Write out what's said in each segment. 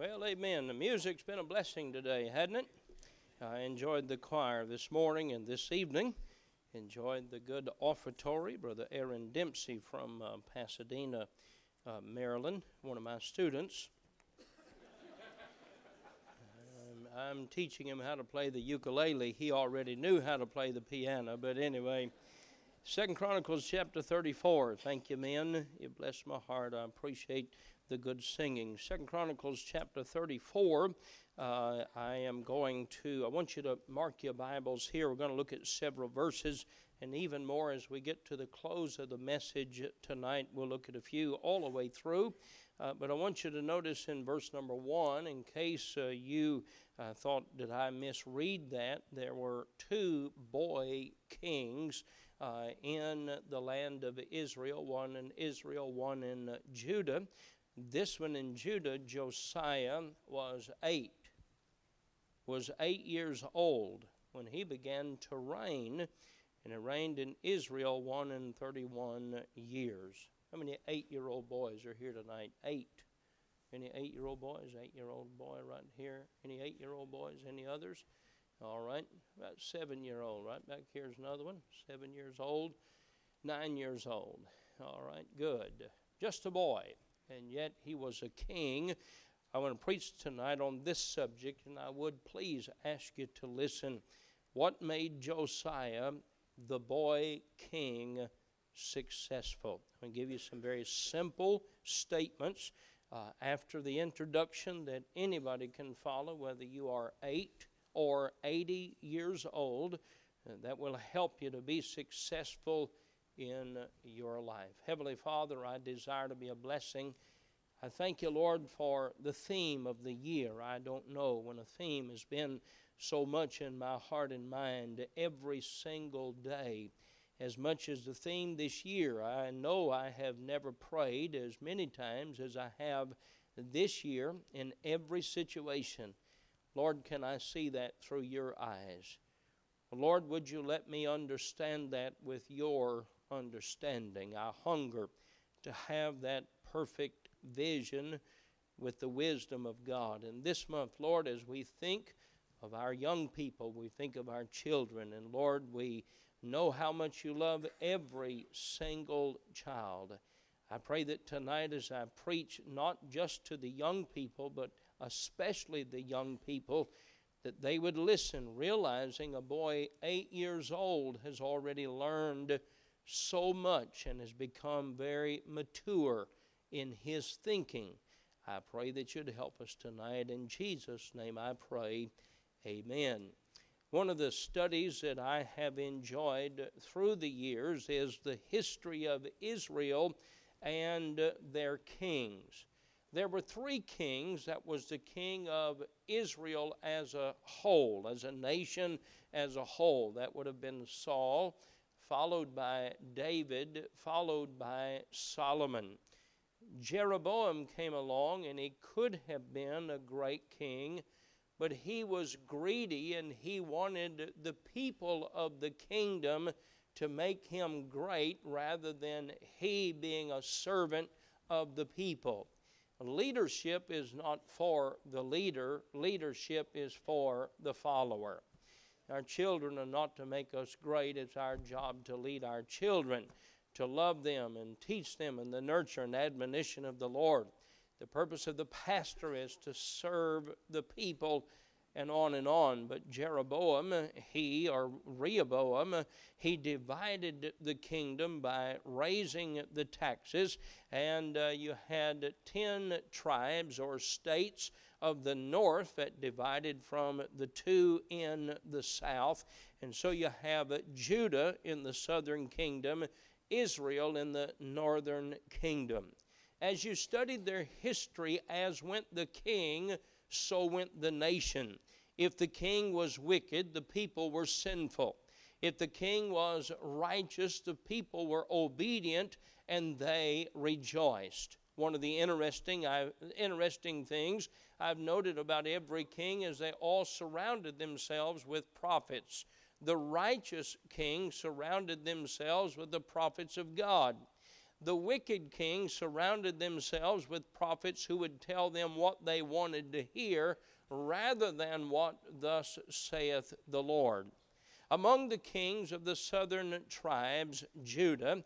Well, amen. The music's been a blessing today, hadn't it? I enjoyed the choir this morning and this evening. Enjoyed the good offertory. Brother Aaron Dempsey from uh, Pasadena, uh, Maryland, one of my students. um, I'm teaching him how to play the ukulele. He already knew how to play the piano, but anyway. Second Chronicles chapter 34. Thank you, men. You bless my heart. I appreciate the good singing. Second Chronicles chapter 34. Uh, I am going to, I want you to mark your Bibles here. We're going to look at several verses and even more as we get to the close of the message tonight. We'll look at a few all the way through. Uh, but I want you to notice in verse number one, in case uh, you uh, thought, did I misread that? There were two boy kings uh, in the land of Israel, one in Israel, one in Judah. This one in Judah, Josiah, was eight, was eight years old when he began to reign, and he reigned in Israel one and thirty-one years. How many eight-year-old boys are here tonight? Eight. Any eight-year-old boys? Eight-year-old boy right here. Any eight-year-old boys? Any others? All right. About seven-year-old. Right back here's another one. Seven years old. Nine years old. All right. Good. Just a boy and yet he was a king. I want to preach tonight on this subject, and I would please ask you to listen. What made Josiah, the boy king, successful? I'm going to give you some very simple statements uh, after the introduction that anybody can follow, whether you are 8 or 80 years old. Uh, that will help you to be successful in your life. Heavenly Father, I desire to be a blessing. I thank you, Lord, for the theme of the year. I don't know when a theme has been so much in my heart and mind every single day as much as the theme this year. I know I have never prayed as many times as I have this year in every situation. Lord, can I see that through your eyes? Lord, would you let me understand that with your understanding. I hunger to have that perfect vision with the wisdom of God. And this month, Lord, as we think of our young people, we think of our children, and Lord, we know how much you love every single child. I pray that tonight, as I preach, not just to the young people, but especially the young people, that they would listen, realizing a boy eight years old has already learned so much and has become very mature in his thinking. I pray that you'd help us tonight. In Jesus' name I pray. Amen. One of the studies that I have enjoyed through the years is the history of Israel and their kings. There were three kings. That was the king of Israel as a whole, as a nation as a whole. That would have been Saul followed by David, followed by Solomon. Jeroboam came along and he could have been a great king, but he was greedy and he wanted the people of the kingdom to make him great rather than he being a servant of the people. Leadership is not for the leader, leadership is for the follower. Our children are not to make us great. It's our job to lead our children, to love them and teach them in the nurture and admonition of the Lord. The purpose of the pastor is to serve the people and on and on. But Jeroboam, he, or Rehoboam, he divided the kingdom by raising the taxes, and uh, you had ten tribes or states of the north that divided from the two in the south. And so you have Judah in the southern kingdom, Israel in the northern kingdom. As you studied their history, as went the king, so went the nation. If the king was wicked, the people were sinful. If the king was righteous, the people were obedient and they rejoiced. One of the interesting, interesting things I've noted about every king is they all surrounded themselves with prophets. The righteous king surrounded themselves with the prophets of God. the wicked king surrounded themselves with prophets who would tell them what they wanted to hear rather than what thus saith the Lord. Among the kings of the southern tribes, Judah,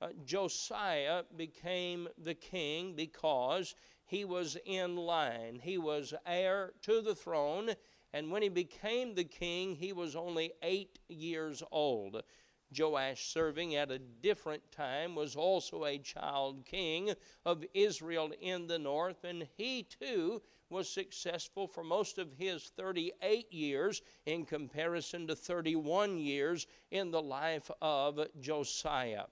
uh, Josiah became the king because he was in line. He was heir to the throne, and when he became the king, he was only eight years old. Joash, serving at a different time, was also a child king of Israel in the north, and he too was successful for most of his 38 years in comparison to 31 years in the life of Josiah.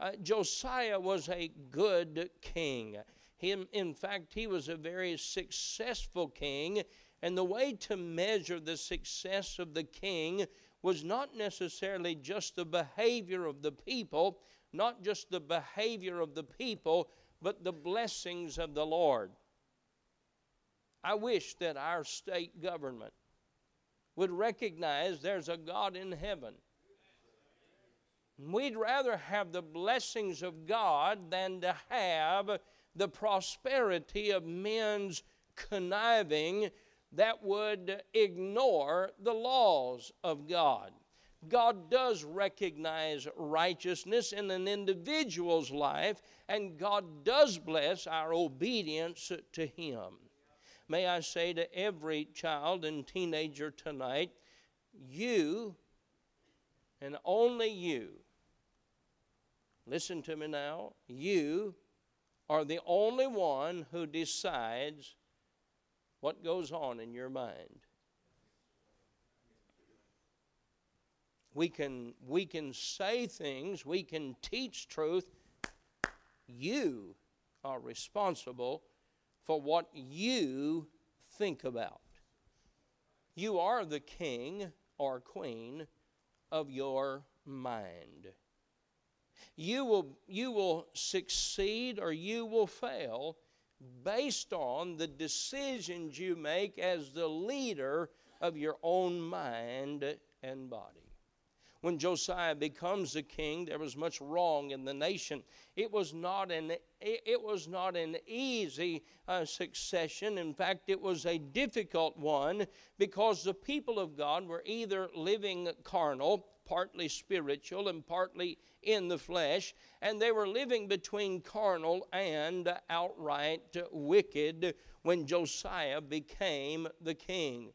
Uh, Josiah was a good king. Him, in fact, he was a very successful king, and the way to measure the success of the king was not necessarily just the behavior of the people, not just the behavior of the people, but the blessings of the Lord. I wish that our state government would recognize there's a God in heaven. We'd rather have the blessings of God than to have the prosperity of men's conniving that would ignore the laws of God. God does recognize righteousness in an individual's life, and God does bless our obedience to Him. May I say to every child and teenager tonight, you and only you, listen to me now, you are the only one who decides what goes on in your mind. We can, we can say things, we can teach truth. You are responsible for what you think about. You are the king or queen of your mind. You will, you will succeed or you will fail based on the decisions you make as the leader of your own mind and body when Josiah becomes the king, there was much wrong in the nation. It was not an, it was not an easy uh, succession. In fact, it was a difficult one because the people of God were either living carnal, partly spiritual, and partly in the flesh, and they were living between carnal and outright wicked when Josiah became the king.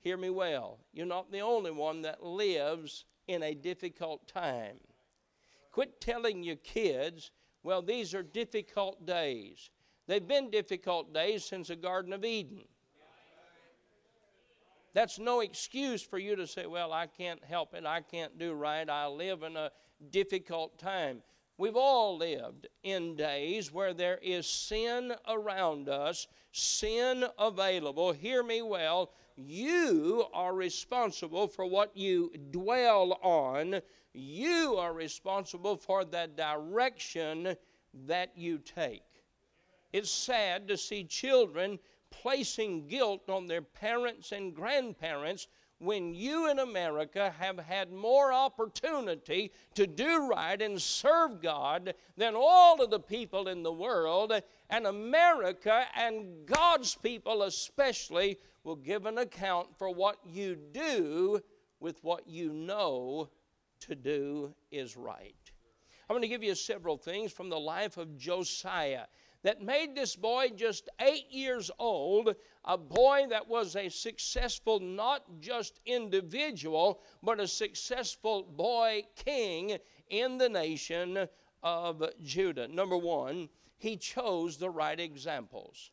Hear me well. You're not the only one that lives in a difficult time. Quit telling your kids, well, these are difficult days. They've been difficult days since the Garden of Eden. That's no excuse for you to say, well, I can't help it. I can't do right. I live in a difficult time. We've all lived in days where there is sin around us, sin available. Hear me well. You are responsible for what you dwell on. You are responsible for the direction that you take. It's sad to see children placing guilt on their parents and grandparents when you in America have had more opportunity to do right and serve God than all of the people in the world, and America and God's people especially will give an account for what you do with what you know to do is right. I'm going to give you several things from the life of Josiah that made this boy just eight years old, a boy that was a successful, not just individual, but a successful boy king in the nation of Judah. Number one, he chose the right examples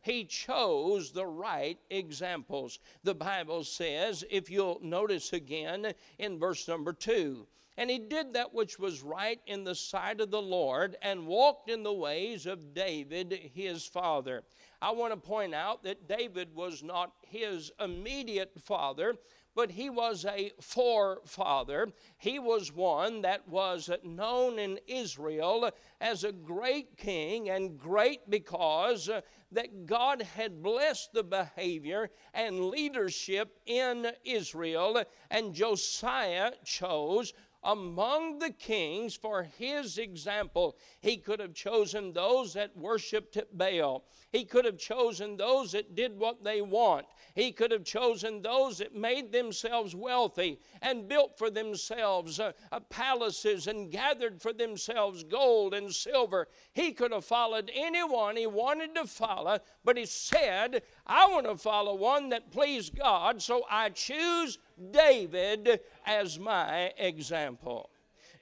he chose the right examples. The Bible says, if you'll notice again in verse number two, and he did that which was right in the sight of the Lord and walked in the ways of David his father. I want to point out that David was not his immediate father, but he was a forefather. He was one that was known in Israel as a great king, and great because uh, that God had blessed the behavior and leadership in Israel, and Josiah chose among the kings for his example. He could have chosen those that worshiped Baal. He could have chosen those that did what they want. He could have chosen those that made themselves wealthy and built for themselves uh, uh, palaces and gathered for themselves gold and silver. He could have followed anyone he wanted to follow, but he said, I want to follow one that pleased God, so I choose David as my example.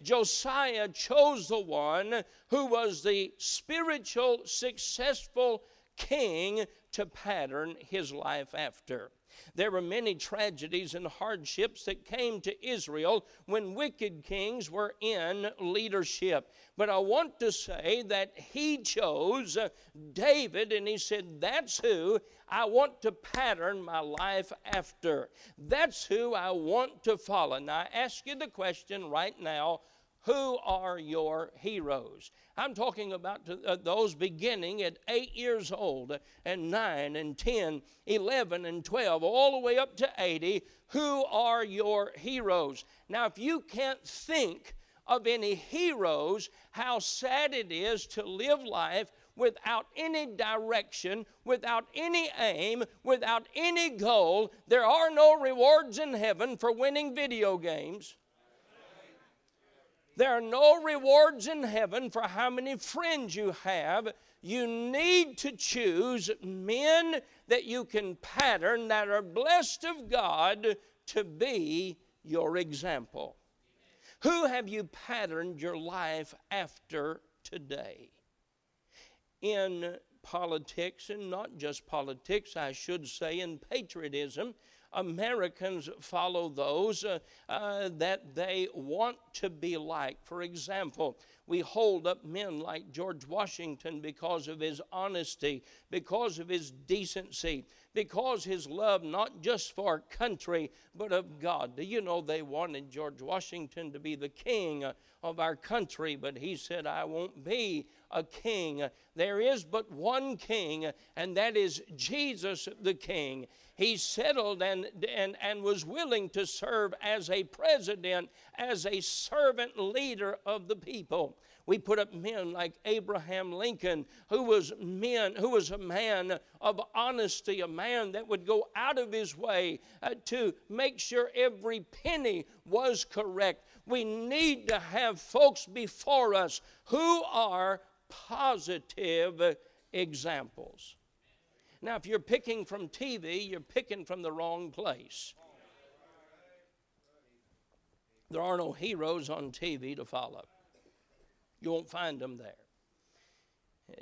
Josiah chose the one who was the spiritual, successful king to pattern his life after. There were many tragedies and hardships that came to Israel when wicked kings were in leadership. But I want to say that he chose uh, David and he said, That's who I want to pattern my life after. That's who I want to follow. Now, I ask you the question right now who are your heroes? I'm talking about uh, those beginning at eight years old and nine and 10, 11 and 12, all the way up to 80. Who are your heroes? Now, if you can't think of any heroes, how sad it is to live life without any direction, without any aim, without any goal. There are no rewards in heaven for winning video games. There are no rewards in heaven for how many friends you have. You need to choose men that you can pattern that are blessed of God to be your example. Who have you patterned your life after today? In politics, and not just politics, I should say, in patriotism, Americans follow those uh, uh, that they want to be like. For example, we hold up men like George Washington because of his honesty, because of his decency, because his love not just for country but of God. Do you know they wanted George Washington to be the king of our country, but he said, I won't be a king. There is but one king, and that is Jesus the King. He settled and, and, and was willing to serve as a president, as a servant leader of the people. We put up men like Abraham Lincoln, who was men, who was a man of honesty, a man that would go out of his way uh, to make sure every penny was correct. We need to have folks before us who are positive examples. Now, if you're picking from TV, you're picking from the wrong place. There are no heroes on TV to follow. You won't find them there.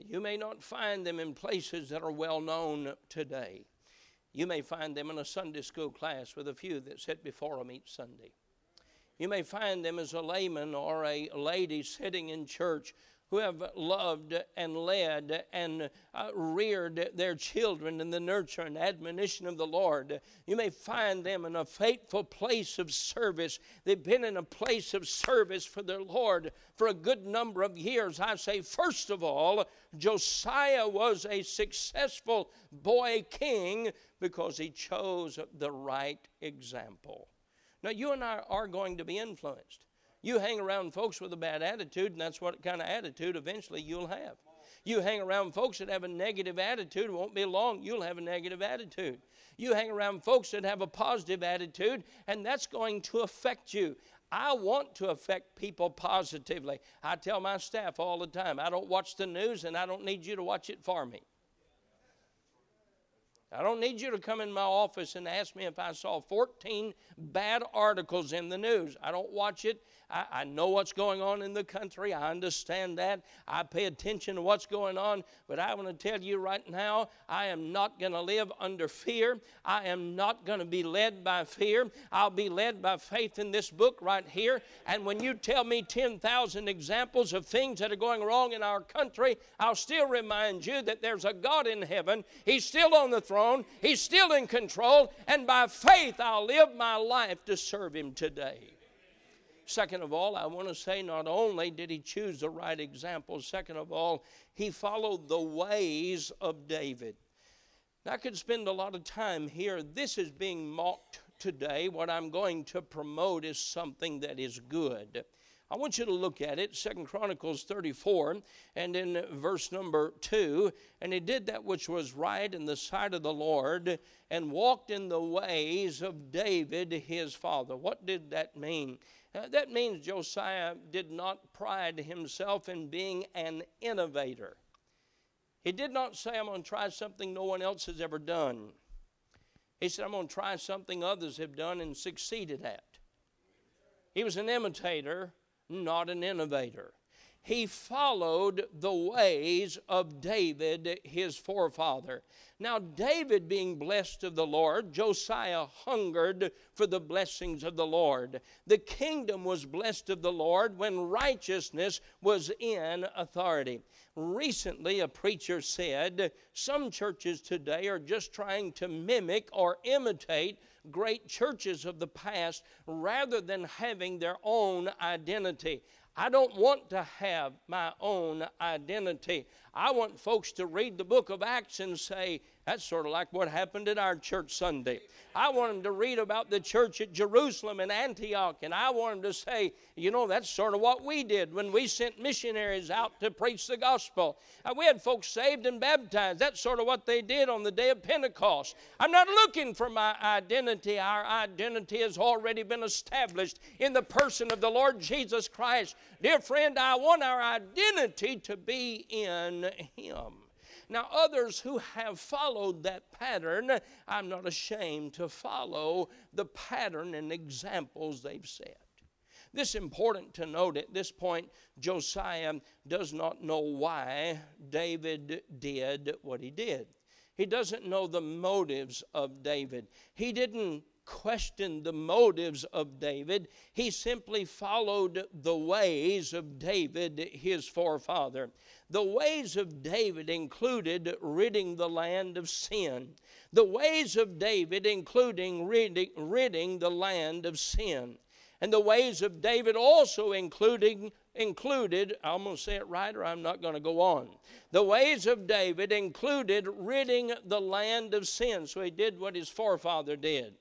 You may not find them in places that are well known today. You may find them in a Sunday school class with a few that sit before them each Sunday. You may find them as a layman or a lady sitting in church who have loved and led and uh, reared their children in the nurture and admonition of the Lord. You may find them in a faithful place of service. They've been in a place of service for their Lord for a good number of years. I say, first of all, Josiah was a successful boy king because he chose the right example. Now, you and I are going to be influenced. You hang around folks with a bad attitude, and that's what kind of attitude eventually you'll have. You hang around folks that have a negative attitude, it won't be long, you'll have a negative attitude. You hang around folks that have a positive attitude, and that's going to affect you. I want to affect people positively. I tell my staff all the time I don't watch the news, and I don't need you to watch it for me. I don't need you to come in my office and ask me if I saw 14 bad articles in the news. I don't watch it. I, I, know what's going on in the country. I understand that. I pay attention to what's going on. But I want to tell you right now, I am not going to live under fear. I am not going to be led by fear. I'll be led by faith in this book right here. And when you tell me 10,000 examples of things that are going wrong in our country, I'll still remind you that there's a God in heaven. He's still on the throne throne. He's still in control, and by faith I'll live my life to serve Him today. Second of all, I want to say not only did he choose the right example, second of all, he followed the ways of David. Now, I could spend a lot of time here. This is being mocked today, what I'm going to promote is something that is good. I want you to look at it, Second Chronicles 34, and in verse number 2. And he did that which was right in the sight of the Lord, and walked in the ways of David his father. What did that mean? Uh, that means Josiah did not pride himself in being an innovator. He did not say, I'm going to try something no one else has ever done. He said, I'm going to try something others have done and succeeded at. He was an imitator not an innovator. He followed the ways of David, his forefather. Now, David being blessed of the Lord, Josiah hungered for the blessings of the Lord. The kingdom was blessed of the Lord when righteousness was in authority. Recently, a preacher said some churches today are just trying to mimic or imitate great churches of the past rather than having their own identity. I don't want to have my own identity. I want folks to read the book of Acts and say, that's sort of like what happened at our church Sunday. I want them to read about the church at Jerusalem and Antioch, and I want them to say, you know, that's sort of what we did when we sent missionaries out to preach the gospel. Uh, we had folks saved and baptized. That's sort of what they did on the day of Pentecost. I'm not looking for my identity. Our identity has already been established in the person of the Lord Jesus Christ. Dear friend, I want our identity to be in Him. Now, others who have followed that pattern, I'm not ashamed to follow the pattern and examples they've set. This is important to note at this point, Josiah does not know why David did what he did. He doesn't know the motives of David. He didn't question the motives of David. He simply followed the ways of David, his forefather. The ways of David included ridding the land of sin. The ways of David including ridding, ridding the land of sin. And the ways of David also including included, I'm going to say it right or I'm not going to go on. The ways of David included ridding the land of sin. So he did what his forefather did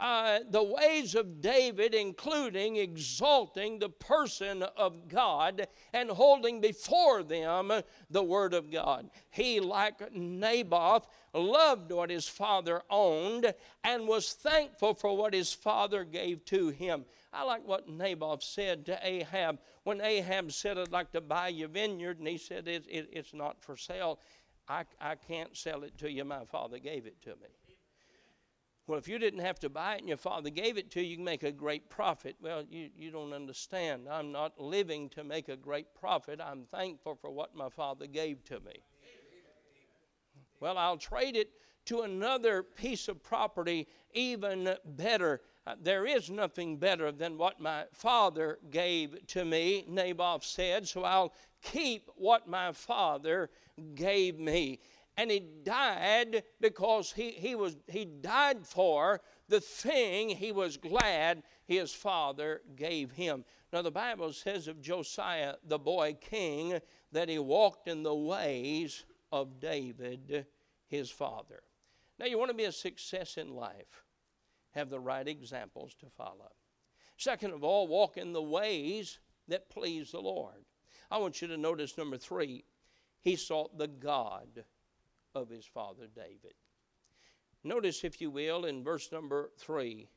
uh, the ways of David, including exalting the person of God and holding before them the Word of God. He, like Naboth, loved what his father owned and was thankful for what his father gave to him. I like what Naboth said to Ahab when Ahab said, I'd like to buy your vineyard, and he said, it, it, It's not for sale. I, I can't sell it to you. My father gave it to me. Well, if you didn't have to buy it and your father gave it to you, you can make a great profit. Well, you, you don't understand. I'm not living to make a great profit. I'm thankful for what my father gave to me. Well, I'll trade it to another piece of property even better. Uh, there is nothing better than what my father gave to me, Naboth said, so I'll keep what my father gave me and he died because he, he, was, he died for the thing he was glad his father gave him. Now, the Bible says of Josiah, the boy king, that he walked in the ways of David, his father. Now, you want to be a success in life, have the right examples to follow. Second of all, walk in the ways that please the Lord. I want you to notice number three, he sought the God of his father David. Notice, if you will, in verse number three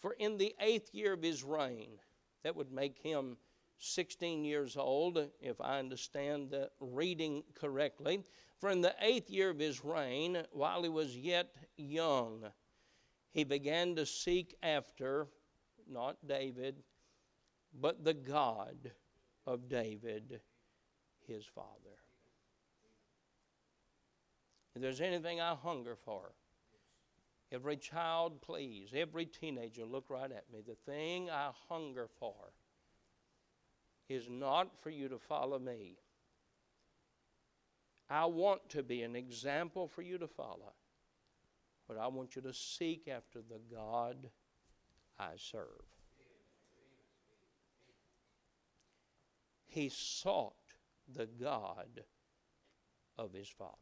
For in the eighth year of his reign, that would make him 16 years old, if I understand the reading correctly. For in the eighth year of his reign, while he was yet young, he began to seek after not David, but the God of David, his father. If there's anything I hunger for, every child, please, every teenager, look right at me. The thing I hunger for is not for you to follow me. I want to be an example for you to follow, but I want you to seek after the God I serve. He sought the God of his father.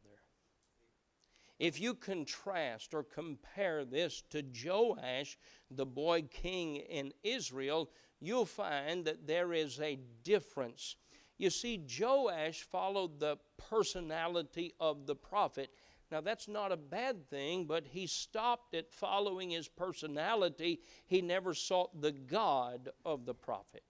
If you contrast or compare this to Joash, the boy king in Israel, you'll find that there is a difference. You see, Joash followed the personality of the prophet. Now, that's not a bad thing, but he stopped at following his personality. He never sought the God of the prophet.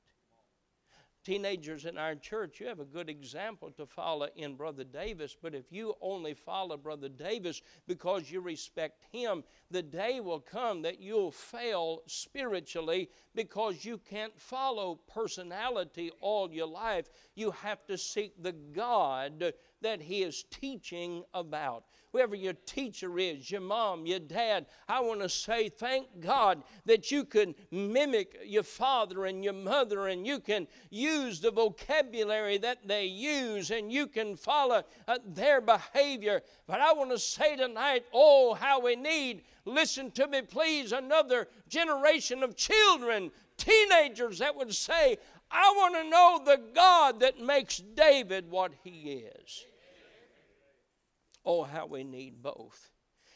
Teenagers in our church, you have a good example to follow in Brother Davis, but if you only follow Brother Davis because you respect him, the day will come that you'll fail spiritually because you can't follow personality all your life. You have to seek the God that he is teaching about whoever your teacher is, your mom, your dad, I want to say thank God that you can mimic your father and your mother and you can use the vocabulary that they use and you can follow uh, their behavior. But I want to say tonight, oh, how we need, listen to me please, another generation of children, teenagers that would say, I want to know the God that makes David what he is. Oh, how we need both.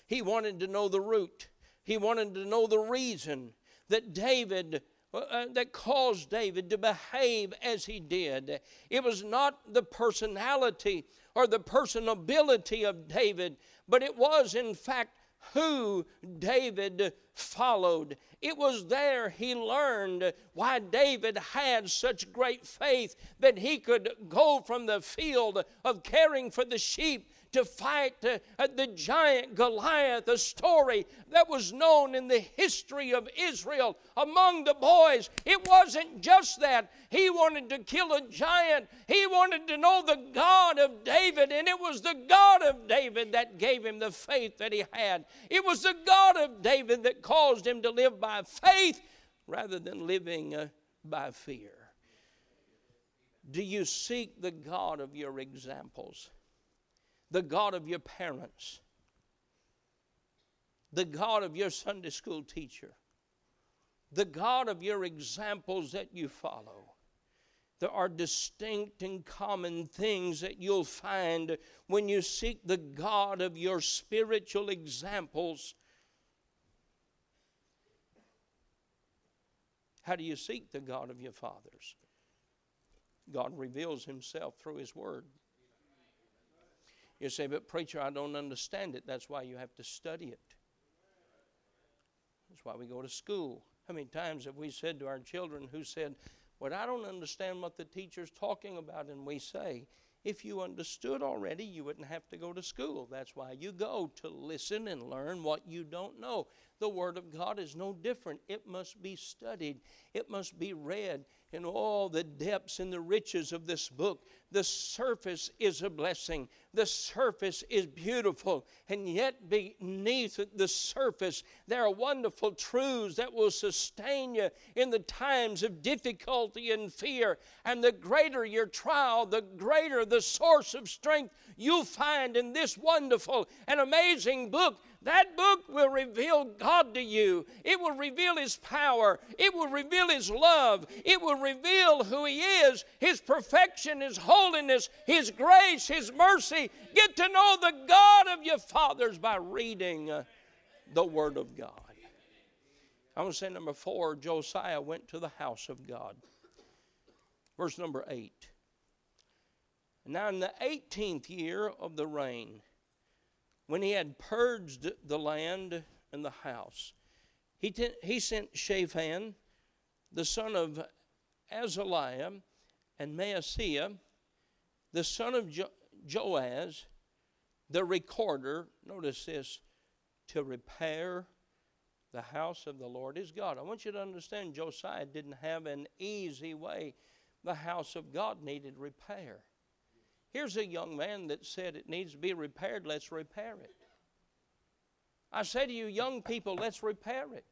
He wanted to know the root, he wanted to know the reason that David. Uh, uh, that caused David to behave as he did. It was not the personality or the personability of David, but it was, in fact, who David followed. It was there he learned why David had such great faith that he could go from the field of caring for the sheep to fight uh, the giant Goliath, a story that was known in the history of Israel among the boys. It wasn't just that. He wanted to kill a giant, he wanted to know the God of David, and it was the God of David that gave him the faith that he had. It was the God of David that caused him to live by faith rather than living uh, by fear. Do you seek the God of your examples? the God of your parents, the God of your Sunday school teacher, the God of your examples that you follow. There are distinct and common things that you'll find when you seek the God of your spiritual examples. How do you seek the God of your fathers? God reveals himself through his word. You say, but preacher, I don't understand it. That's why you have to study it. That's why we go to school. How many times have we said to our children who said, Well, I don't understand what the teacher's talking about, and we say, if you understood already, you wouldn't have to go to school. That's why you go to listen and learn what you don't know. The Word of God is no different. It must be studied, it must be read in all the depths and the riches of this book. The surface is a blessing, the surface is beautiful, and yet beneath the surface, there are wonderful truths that will sustain you in the times of difficulty and fear. And the greater your trial, the greater the source of strength you'll find in this wonderful and amazing book that book will reveal God to you. It will reveal His power. It will reveal His love. It will reveal who He is, His perfection, His holiness, His grace, His mercy. Get to know the God of your fathers by reading the Word of God. I want to say number four Josiah went to the house of God. Verse number eight. Now, in the 18th year of the reign, when he had purged the land and the house, he, t- he sent Shaphan, the son of Azaliah, and Maaseiah, the son of jo- Joaz, the recorder, notice this, to repair the house of the Lord his God. I want you to understand Josiah didn't have an easy way. The house of God needed repair. Here's a young man that said it needs to be repaired, let's repair it. I say to you, young people, let's repair it.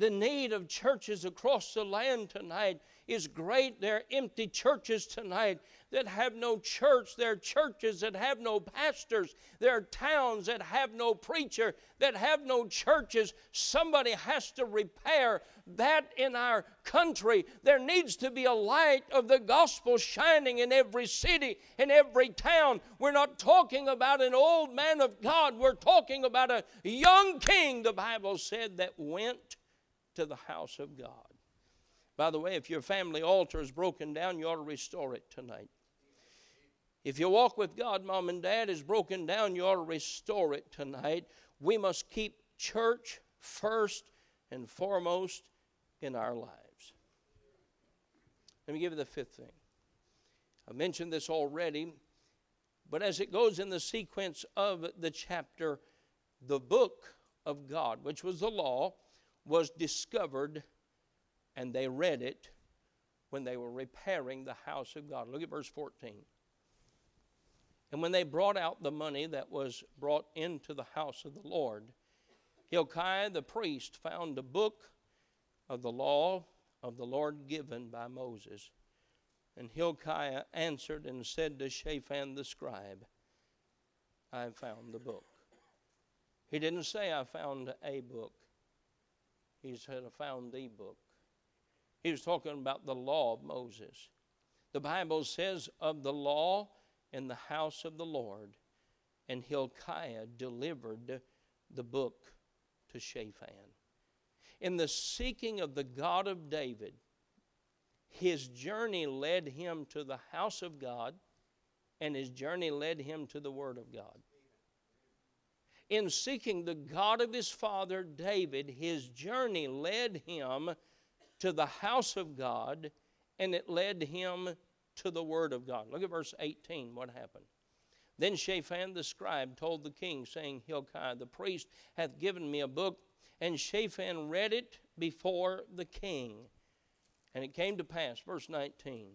The need of churches across the land tonight is great. There are empty churches tonight that have no church. There are churches that have no pastors. There are towns that have no preacher, that have no churches. Somebody has to repair that in our country. There needs to be a light of the gospel shining in every city, in every town. We're not talking about an old man of God, we're talking about a young king, the Bible said, that went to the house of God. By the way, if your family altar is broken down, you ought to restore it tonight. If your walk with God, mom and dad, is broken down, you ought to restore it tonight. We must keep church first and foremost in our lives. Let me give you the fifth thing. I mentioned this already, but as it goes in the sequence of the chapter, the book of God, which was the law, was discovered and they read it when they were repairing the house of God. Look at verse 14. And when they brought out the money that was brought into the house of the Lord, Hilkiah the priest found a book of the law of the Lord given by Moses. And Hilkiah answered and said to Shaphan the scribe, I found the book. He didn't say, I found a book. He said, I found the book. He was talking about the law of Moses. The Bible says of the law in the house of the Lord, and Hilkiah delivered the book to Shaphan. In the seeking of the God of David, his journey led him to the house of God, and his journey led him to the Word of God. In seeking the God of his father David, his journey led him to the house of God, and it led him to the word of God. Look at verse 18, what happened. Then Shaphan the scribe told the king, saying, Hilkiah the priest hath given me a book. And Shaphan read it before the king. And it came to pass, verse 19,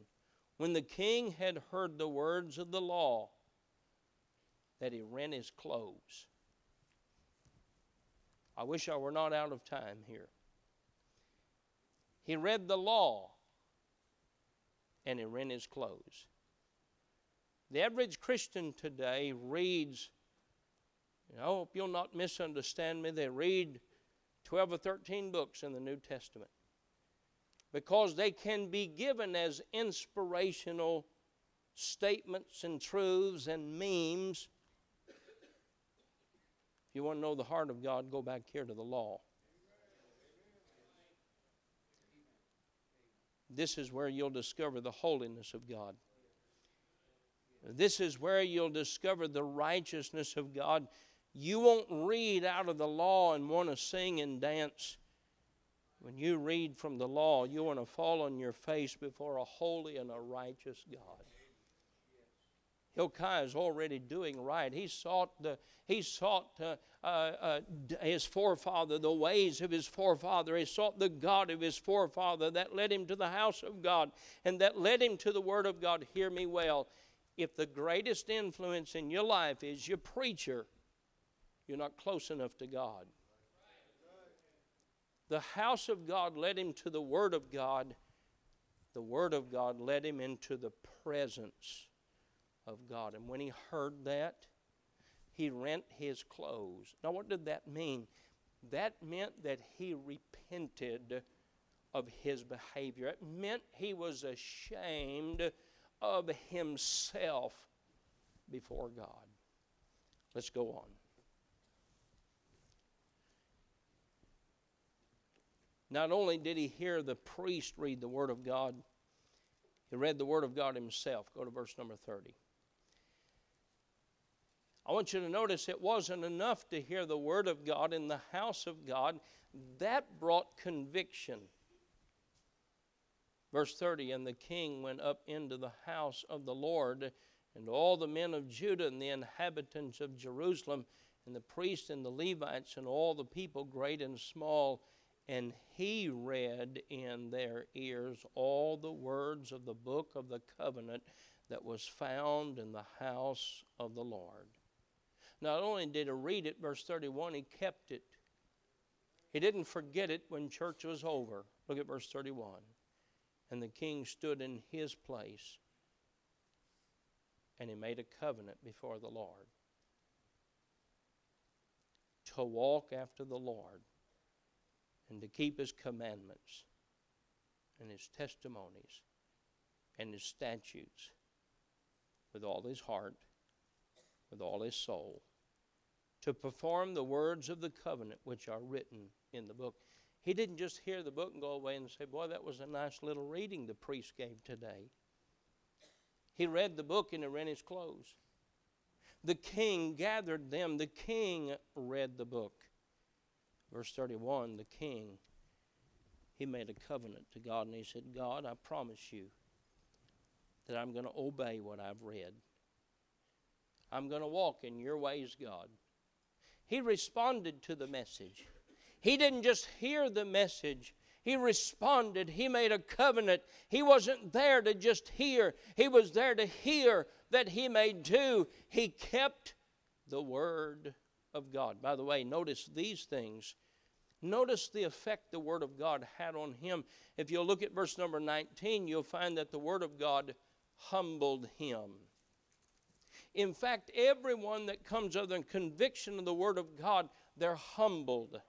when the king had heard the words of the law, that he rent his clothes. I wish I were not out of time here. He read the law and he rent his clothes. The average Christian today reads, I hope you'll not misunderstand me, they read 12 or 13 books in the New Testament because they can be given as inspirational statements and truths and memes. You want to know the heart of God, go back here to the law. This is where you'll discover the holiness of God. This is where you'll discover the righteousness of God. You won't read out of the law and want to sing and dance. When you read from the law, you want to fall on your face before a holy and a righteous God. Hilkiah is already doing right. He sought, the, he sought uh, uh, uh, his forefather, the ways of his forefather. He sought the God of his forefather that led him to the house of God and that led him to the Word of God. Hear me well. If the greatest influence in your life is your preacher, you're not close enough to God. The house of God led him to the Word of God. The Word of God led him into the presence of God. And when he heard that, he rent his clothes. Now, what did that mean? That meant that he repented of his behavior. It meant he was ashamed of himself before God. Let's go on. Not only did he hear the priest read the Word of God, he read the Word of God himself. Go to verse number 30. I want you to notice it wasn't enough to hear the Word of God in the house of God, that brought conviction. Verse 30 And the king went up into the house of the Lord, and all the men of Judah and the inhabitants of Jerusalem, and the priests and the Levites, and all the people, great and small. And he read in their ears all the words of the book of the covenant that was found in the house of the Lord. Not only did he read it, verse 31, he kept it. He didn't forget it when church was over. Look at verse 31. And the king stood in his place, and he made a covenant before the Lord to walk after the Lord and to keep his commandments and his testimonies and his statutes with all his heart, with all his soul, to perform the words of the covenant which are written in the book. He didn't just hear the book and go away and say, Boy, that was a nice little reading the priest gave today. He read the book and he rent his clothes. The king gathered them. The king read the book. Verse 31 the king, he made a covenant to God and he said, God, I promise you that I'm going to obey what I've read. I'm going to walk in your ways, God. He responded to the message. He didn't just hear the message, he responded. He made a covenant. He wasn't there to just hear, he was there to hear that he may do. He kept the word of God. By the way, notice these things. Notice the effect the Word of God had on him. If you'll look at verse number 19, you'll find that the Word of God humbled him. In fact, everyone that comes under conviction of the Word of God, they're humbled.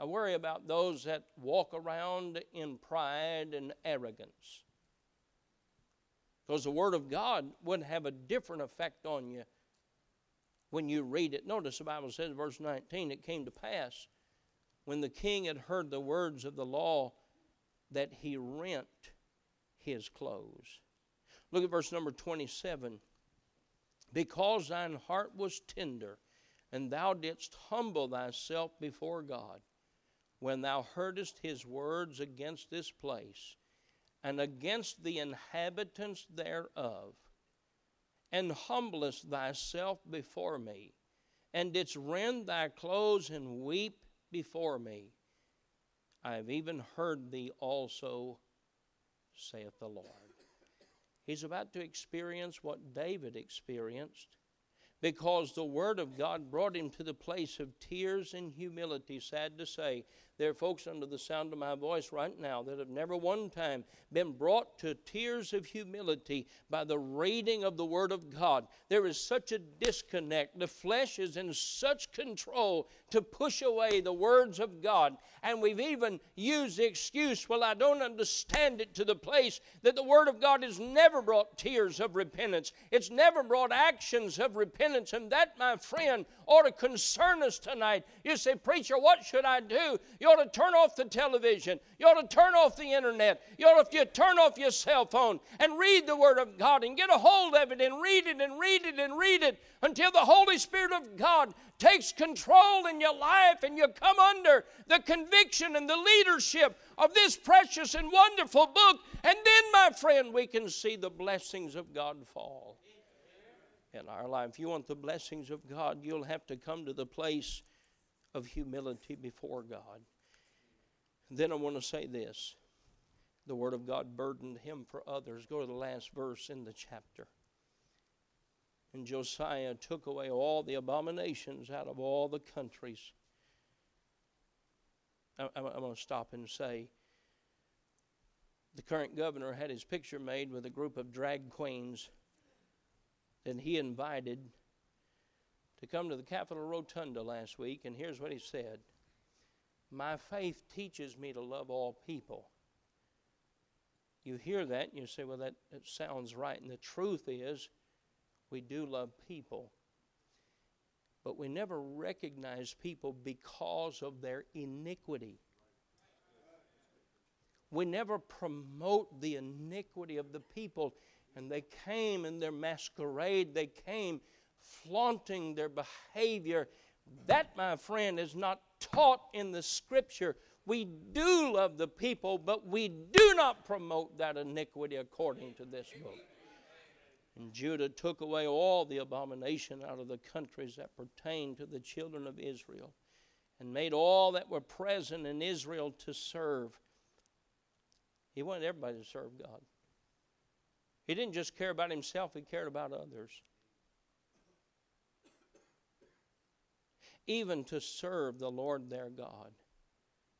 I worry about those that walk around in pride and arrogance. Because the Word of God would have a different effect on you when you read it. Notice the Bible says, verse 19, it came to pass when the king had heard the words of the law that he rent his clothes. Look at verse number 27. Because thine heart was tender, and thou didst humble thyself before God, when thou heardest his words against this place, and against the inhabitants thereof, and humblest thyself before me, and didst rend thy clothes and weep before me, I have even heard thee also, saith the Lord. He's about to experience what David experienced because the Word of God brought him to the place of tears and humility. Sad to say, there are folks under the sound of my voice right now that have never one time been brought to tears of humility by the reading of the Word of God. There is such a disconnect. The flesh is in such control to push away the words of God. And we've even used the excuse, well, I don't understand it, to the place that the Word of God has never brought tears of repentance. It's never brought actions of repentance. And that, my friend, ought to concern us tonight. You say, Preacher, what should I do? You ought to turn off the television. You ought to turn off the internet. You ought to turn off your cell phone and read the Word of God and get a hold of it and read it and read it and read it until the Holy Spirit of God takes control in your life and you come under the conviction and the leadership of this precious and wonderful book. And then, my friend, we can see the blessings of God fall in our life. If you want the blessings of God, you'll have to come to the place of humility before God. then I want to say this the Word of God burdened him for others. Go to the last verse in the chapter. And Josiah took away all the abominations out of all the countries. I, I'm going to stop and say the current governor had his picture made with a group of drag queens that he invited to come to the Capitol Rotunda last week, and here's what he said My faith teaches me to love all people. You hear that and you say, Well, that, that sounds right. And the truth is, we do love people, but we never recognize people because of their iniquity. We never promote the iniquity of the people and they came in their masquerade, they came flaunting their behavior. That, my friend, is not taught in the scripture. We do love the people, but we do not promote that iniquity according to this book. And Judah took away all the abomination out of the countries that pertained to the children of Israel and made all that were present in Israel to serve. He wanted everybody to serve God. He didn't just care about himself, he cared about others. Even to serve the Lord their God.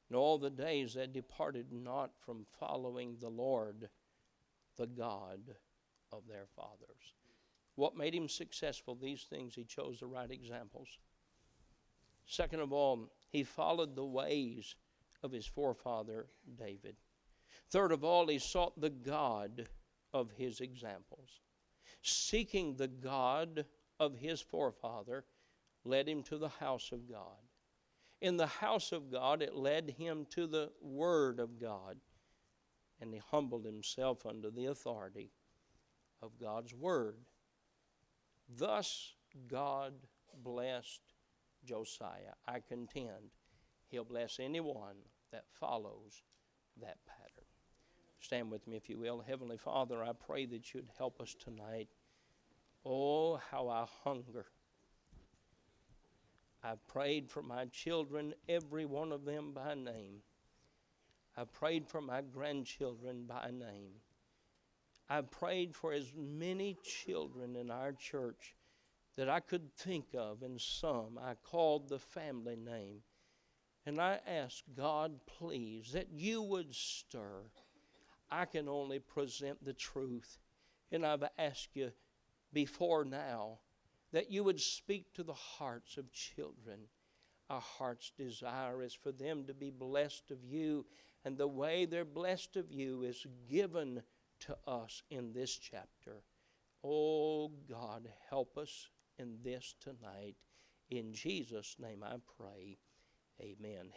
And all the days they departed not from following the Lord, the God of their fathers. What made him successful? These things. He chose the right examples. Second of all, he followed the ways of his forefather David. Third of all, he sought the God of his examples. Seeking the God of his forefather led him to the house of God. In the house of God, it led him to the Word of God, and he humbled himself under the authority of God's Word. Thus, God blessed Josiah. I contend he'll bless anyone that follows that pattern. Stand with me, if you will. Heavenly Father, I pray that you'd help us tonight. Oh, how I hunger. I've prayed for my children, every one of them by name. I've prayed for my grandchildren by name. I've prayed for as many children in our church that I could think of, and some I called the family name. And I ask God, please, that you would stir. I can only present the truth. And I've asked you before now that you would speak to the hearts of children. Our heart's desire is for them to be blessed of you, and the way they're blessed of you is given to us in this chapter. Oh God, help us in this tonight. In Jesus' name I pray. Amen.